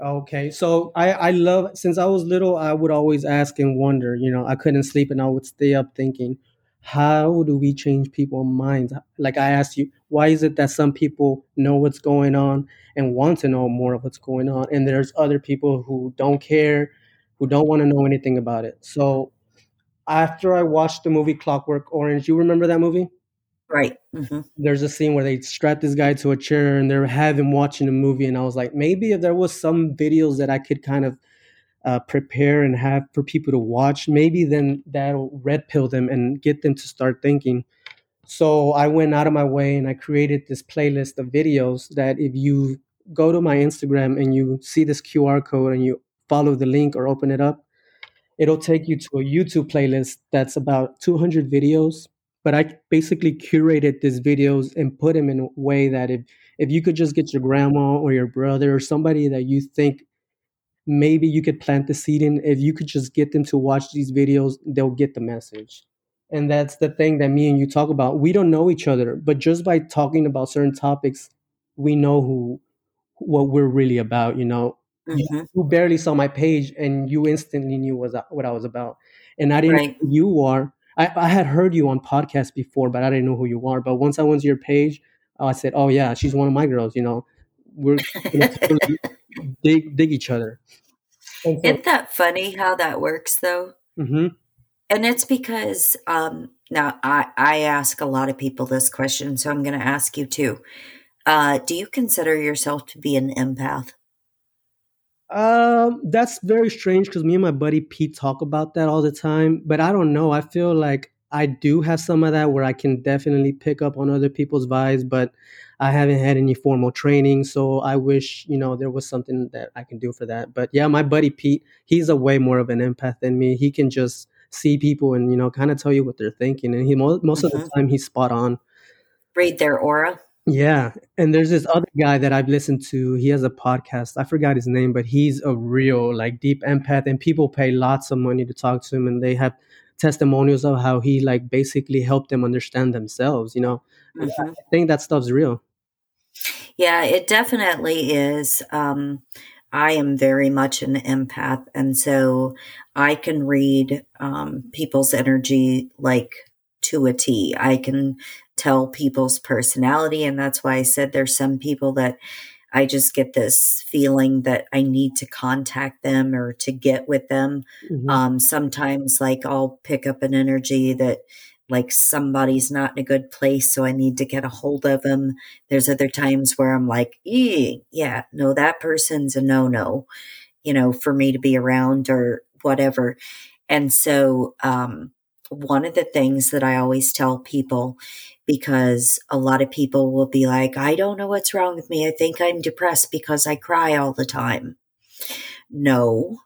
Okay, so I I love since I was little, I would always ask and wonder. You know, I couldn't sleep, and I would stay up thinking, how do we change people's minds? Like I asked you, why is it that some people know what's going on and want to know more of what's going on, and there's other people who don't care, who don't want to know anything about it? So after I watched the movie Clockwork Orange, you remember that movie? Right. Mm-hmm. There's a scene where they strap this guy to a chair and they're him watching a movie, and I was like, maybe if there was some videos that I could kind of uh, prepare and have for people to watch, maybe then that'll red pill them and get them to start thinking. So I went out of my way and I created this playlist of videos that if you go to my Instagram and you see this QR code and you follow the link or open it up, it'll take you to a YouTube playlist that's about 200 videos but I basically curated these videos and put them in a way that if if you could just get your grandma or your brother or somebody that you think maybe you could plant the seed in, if you could just get them to watch these videos, they'll get the message. And that's the thing that me and you talk about. We don't know each other, but just by talking about certain topics, we know who what we're really about, you know. Mm-hmm. You, you, barely saw my page and you instantly knew what, what I was about. And I didn't right. you are I, I had heard you on podcasts before, but I didn't know who you are. But once I went to your page, I said, "Oh yeah, she's one of my girls." You know, we're totally dig dig each other. So, Isn't that funny how that works, though? Mm-hmm. And it's because um, now I I ask a lot of people this question, so I'm going to ask you too. Uh, do you consider yourself to be an empath? Um, that's very strange because me and my buddy Pete talk about that all the time. But I don't know. I feel like I do have some of that where I can definitely pick up on other people's vibes, but I haven't had any formal training. So I wish, you know, there was something that I can do for that. But yeah, my buddy Pete, he's a way more of an empath than me. He can just see people and, you know, kind of tell you what they're thinking. And he most, most mm-hmm. of the mm-hmm. time he's spot on. Read their aura. Yeah. And there's this other guy that I've listened to. He has a podcast. I forgot his name, but he's a real, like, deep empath. And people pay lots of money to talk to him. And they have testimonials of how he, like, basically helped them understand themselves, you know? Mm-hmm. I think that stuff's real. Yeah, it definitely is. Um, I am very much an empath. And so I can read um, people's energy like to a T. I can tell people's personality. And that's why I said there's some people that I just get this feeling that I need to contact them or to get with them. Mm-hmm. Um, sometimes, like, I'll pick up an energy that, like, somebody's not in a good place, so I need to get a hold of them. There's other times where I'm like, yeah, no, that person's a no no, you know, for me to be around or whatever. And so, um, one of the things that I always tell people because a lot of people will be like, I don't know what's wrong with me. I think I'm depressed because I cry all the time. No,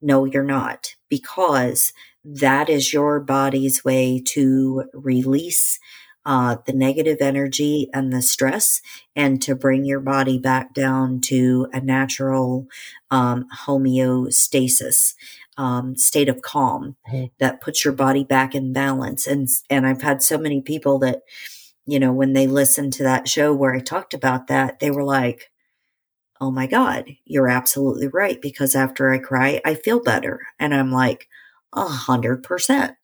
no, you're not, because that is your body's way to release uh, the negative energy and the stress and to bring your body back down to a natural um, homeostasis um, state of calm mm-hmm. that puts your body back in balance and and i've had so many people that you know when they listened to that show where i talked about that they were like oh my god you're absolutely right because after i cry i feel better and i'm like a hundred percent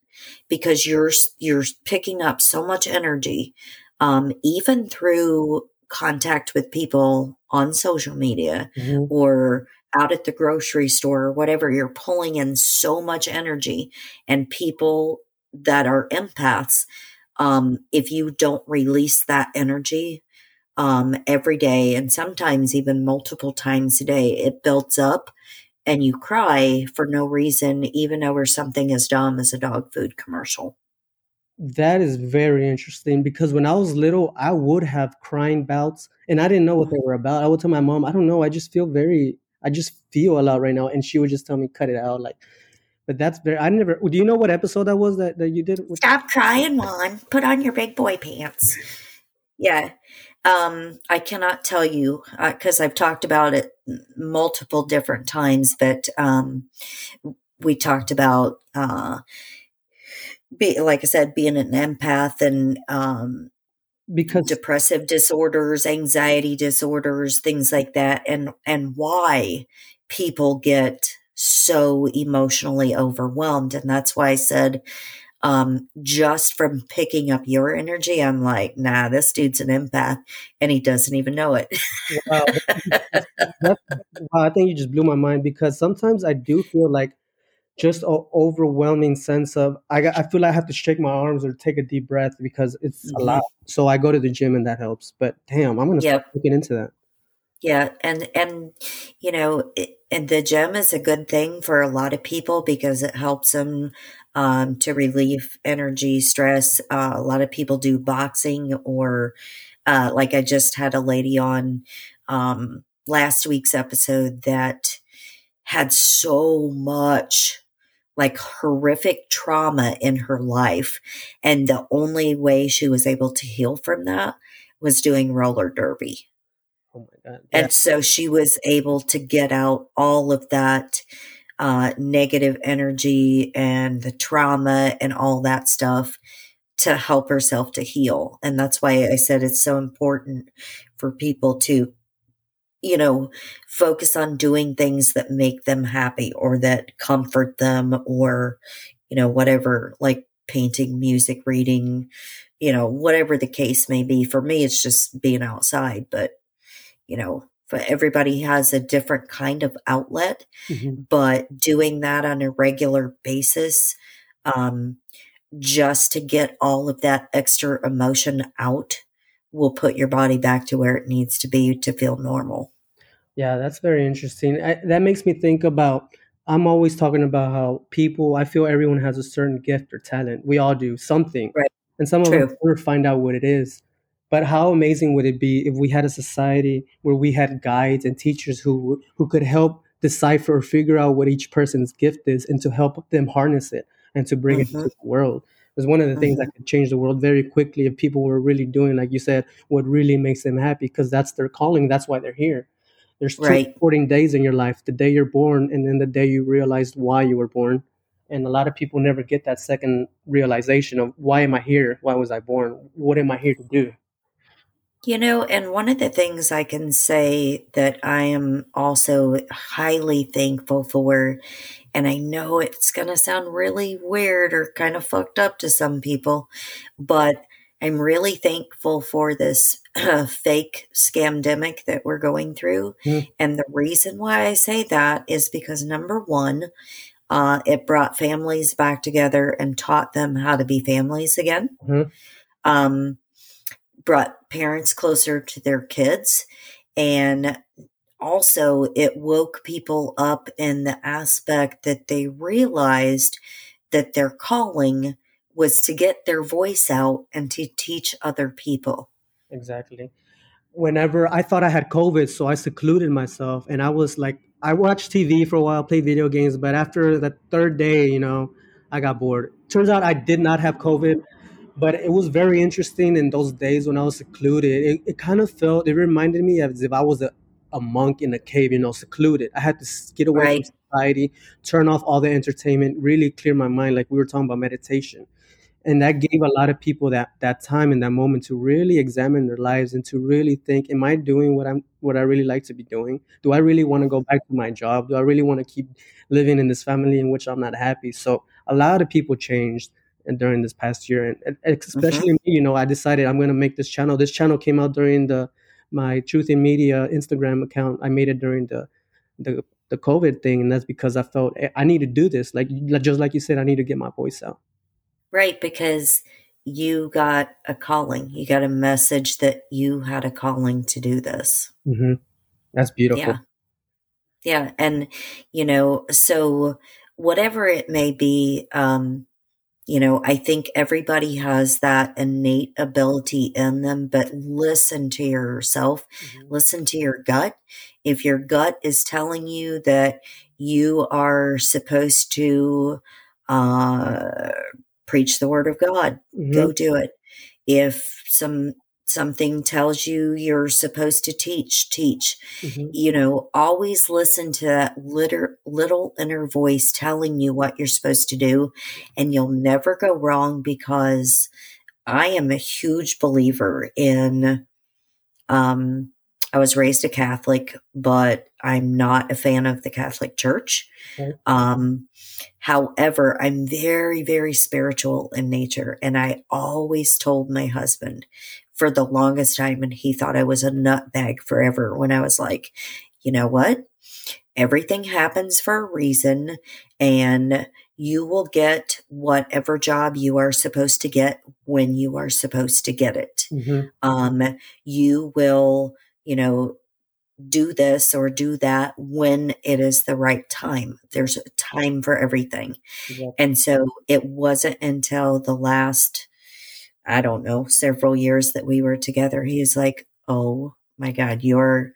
because you're you're picking up so much energy, um, even through contact with people on social media mm-hmm. or out at the grocery store or whatever. You're pulling in so much energy, and people that are empaths, um, if you don't release that energy um, every day and sometimes even multiple times a day, it builds up and you cry for no reason, even over something as dumb as a dog food commercial. That is very interesting because when I was little, I would have crying bouts and I didn't know what they were about. I would tell my mom, I don't know, I just feel very, I just feel a lot right now. And she would just tell me, cut it out. Like, but that's very, I never, do you know what episode that was that, that you did? Stop crying, Juan. Put on your big boy pants. Yeah. Um, I cannot tell you because uh, I've talked about it multiple different times, but um, we talked about, uh, be, like I said, being an empath and um, because depressive disorders, anxiety disorders, things like that, and and why people get so emotionally overwhelmed, and that's why I said um, just from picking up your energy, I'm like, nah, this dude's an empath and he doesn't even know it. wow. wow. I think you just blew my mind because sometimes I do feel like just an overwhelming sense of I, got, I feel like I have to shake my arms or take a deep breath because it's mm-hmm. a lot. So I go to the gym and that helps. But damn, I'm gonna yep. start looking into that. Yeah, and and you know, it, and the gym is a good thing for a lot of people because it helps them um, to relieve energy, stress. Uh, a lot of people do boxing, or uh, like I just had a lady on um, last week's episode that had so much like horrific trauma in her life. And the only way she was able to heal from that was doing roller derby. Oh my God. Yeah. And so she was able to get out all of that uh, negative energy and the trauma and all that stuff to help herself to heal. And that's why I said it's so important for people to, you know, focus on doing things that make them happy or that comfort them or, you know, whatever, like painting, music, reading, you know, whatever the case may be. For me, it's just being outside, but, you know, everybody has a different kind of outlet, mm-hmm. but doing that on a regular basis, um, just to get all of that extra emotion out will put your body back to where it needs to be to feel normal. Yeah, that's very interesting. I, that makes me think about. I'm always talking about how people. I feel everyone has a certain gift or talent. We all do something, right? And some of True. us never find out what it is. But how amazing would it be if we had a society where we had guides and teachers who who could help decipher or figure out what each person's gift is and to help them harness it and to bring mm-hmm. it to the world. It's one of the things that mm-hmm. could change the world very quickly if people were really doing, like you said, what really makes them happy because that's their calling. That's why they're here. There's two right. important days in your life: the day you're born, and then the day you realized why you were born. And a lot of people never get that second realization of why am I here? Why was I born? What am I here to do? You know, and one of the things I can say that I am also highly thankful for, and I know it's going to sound really weird or kind of fucked up to some people, but I'm really thankful for this uh, fake scamdemic that we're going through. Mm. And the reason why I say that is because number one, uh, it brought families back together and taught them how to be families again. Mm-hmm. Um, brought parents closer to their kids. And also it woke people up in the aspect that they realized that their calling was to get their voice out and to teach other people. Exactly. Whenever i thought i had covid so i secluded myself and i was like i watched tv for a while played video games but after the third day you know I got bored. Turns out I did not have COVID, but it was very interesting in those days when I was secluded. It, it kind of felt, it reminded me as if I was a, a monk in a cave, you know, secluded. I had to get away Right. from society, turn off all the entertainment, really clear my mind, like we were talking about meditation and that gave a lot of people that that time and that moment to really examine their lives and to really think am i doing what i'm what i really like to be doing do i really want to go back to my job do i really want to keep living in this family in which i'm not happy so a lot of people changed during this past year and, and especially me you know i decided i'm going to make this channel this channel came out during the my truth in media instagram account i made it during the the the covid thing and that's because i felt "Eh, i need to do this like just like you said i need to get my voice out Right, because you got a calling. You got a message that you had a calling to do this. hmm That's beautiful. Yeah. Yeah. And, you know, so whatever it may be, um, you know, I think everybody has that innate ability in them, but listen to yourself, Mhm. listen to your gut. If your gut is telling you that you are supposed to uh, preach the word of God, Mhm. go do it. If some something tells you you're supposed to teach, teach. Mhm. You know, always listen to that little, little inner voice telling you what you're supposed to do, and you'll never go wrong because I am a huge believer in. Um, I was raised a Catholic, but I'm not a fan of the Catholic Church. Right. Um, however, I'm very, very spiritual in nature. And I always told my husband for the longest time, and he thought I was a nutbag forever when I was like, you know what? Everything happens for a reason, and you will get whatever job you are supposed to get when you are supposed to get it Mhm. um, you will, you know, do this or do that when it is the right time. There's a time for everything. Exactly. And so it wasn't until the last, I don't know, several years that we were together. He's like, Oh my God, you're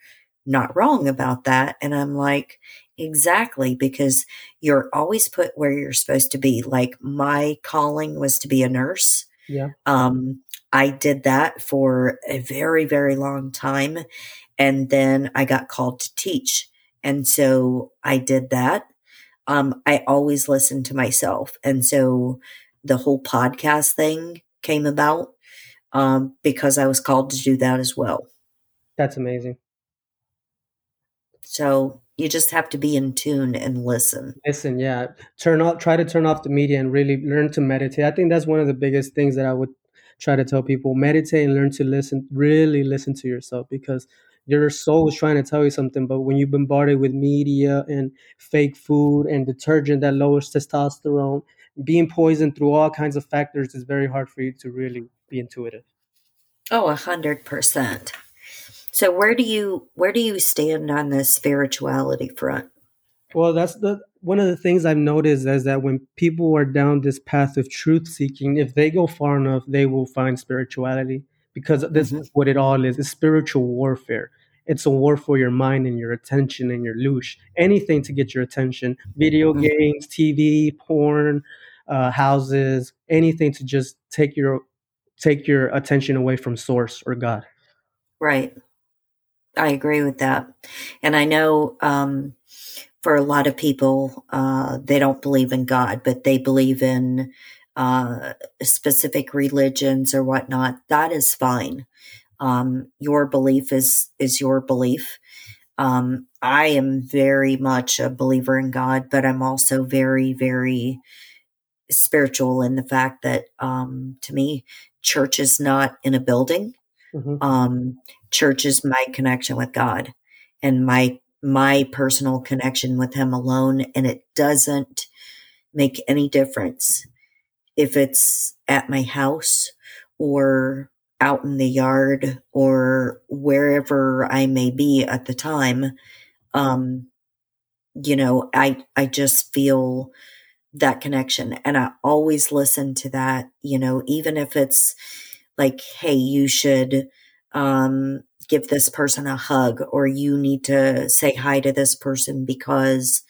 not wrong about that. And I'm like, Exactly, because you're always put where you're supposed to be. Like my calling was to be a nurse. Yeah. Um, I did that for a very, very long time. And then I got called to teach. And so I did that. Um, I always listened to myself. And so the whole podcast thing came about um, because I was called to do that as well. That's amazing. So you just have to be in tune and listen. Listen, yeah, turn off, try to turn off the media and really learn to meditate. I think that's one of the biggest things that I would try to tell people: meditate and learn to listen. Really listen to yourself because your soul is trying to tell you something. But when you're bombarded with media and fake food and detergent that lowers testosterone, being poisoned through all kinds of factors, is very hard for you to really be intuitive. Oh, a hundred percent. So where do you where do you stand on the spirituality front? Well, that's the one of the things I've noticed is that when people are down this path of truth seeking, if they go far enough, they will find spirituality because this Mhm. is what it all is. It's spiritual warfare. It's a war for your mind and your attention and your loosh. Anything to get your attention. Video Mhm. games, TV, porn, uh, houses, anything to just take your take your attention away from source or God. Right. I agree with that. And I know um, for a lot of people, uh, they don't believe in God, but they believe in uh, specific religions or whatnot. That is fine. Um, your belief is is your belief. Um, I am very much a believer in God, but I'm also very, very spiritual in the fact that um, to me, church is not in a building Mhm. um, church is my connection with God and my my personal connection with Him alone, and it doesn't make any difference if it's at my house or out in the yard or wherever I may be at the time. Um, you know, I I just feel that connection, and I always listen to that. You know, even if it's like, hey, you should um, give this person a hug, or you need to say hi to this person because,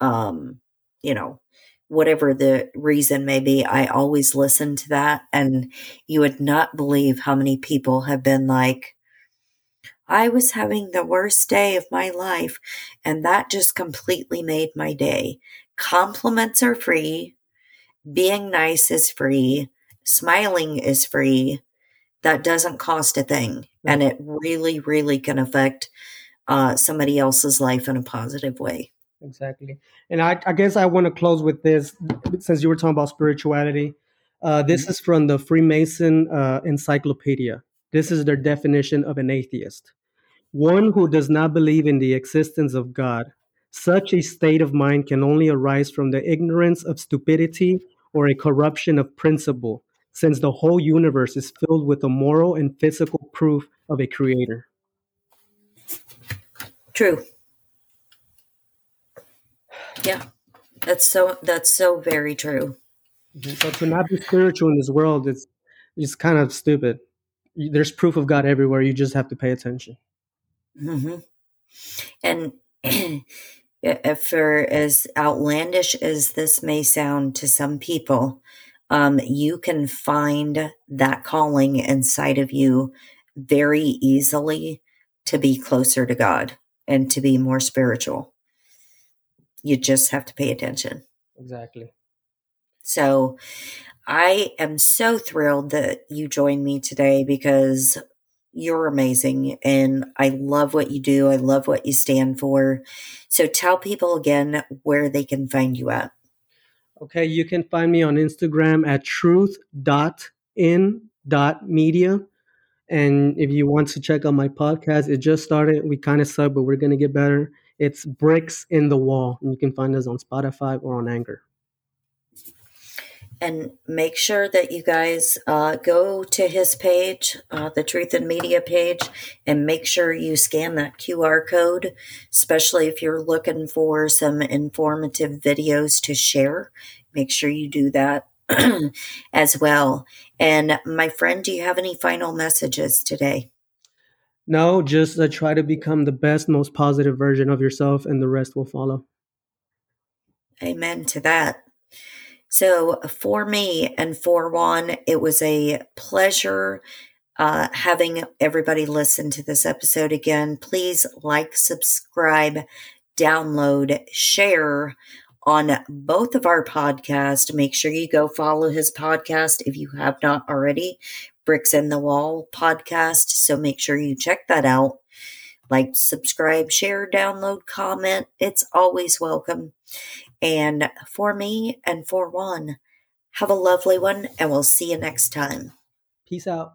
um, you know, whatever the reason may be, I always listen to that. And you would not believe how many people have been like, I was having the worst day of my life. And that just completely made my day. Compliments are free. Being nice is free. Smiling is free. That doesn't cost a thing. And it really, really can affect uh, somebody else's life in a positive way. Exactly. And I, I guess I want to close with this since you were talking about spirituality. Uh, this mm-hmm. is from the Freemason uh, Encyclopedia. This is their definition of an atheist one who does not believe in the existence of God. Such a state of mind can only arise from the ignorance of stupidity or a corruption of principle, since the whole universe is filled with the moral and physical proof of a creator. True. Yeah. That's so that's so very true. Mm-hmm. So to not be spiritual in this world is is kind of stupid. There's proof of God everywhere. You just have to pay attention. Mm-hmm. And for as outlandish as this may sound to some people, um, you can find that calling inside of you very easily to be closer to God and to be more spiritual. You just have to pay attention. Exactly. So I am so thrilled that you joined me today because you're amazing and I love what you do. I love what you stand for. So tell people again where they can find you at. Okay, you can find me on Instagram at truth.in.media. And if you want to check out my podcast, it just started. We kind of suck, but we're going to get better. It's Bricks in the Wall. And you can find us on Spotify or on Anchor and make sure that you guys uh, go to his page, uh, the Truth in Media page, and make sure you scan that QR code, especially if you're looking for some informative videos to share. Make sure you do that as well. And my friend, do you have any final messages today? No, just uh, try to become the best, most positive version of yourself, and the rest will follow. Amen to that. So for me and for Juan, it was a pleasure uh, having everybody listen to this episode again. Please like, subscribe, download, share on both of our podcasts. Make sure you go follow his podcast if you have not already. Bricks in the Wall podcast. So make sure you check that out. Like, subscribe, share, download, comment. It's always welcome. And for me and for Juan, have a lovely one, and we'll see you next time. Peace out.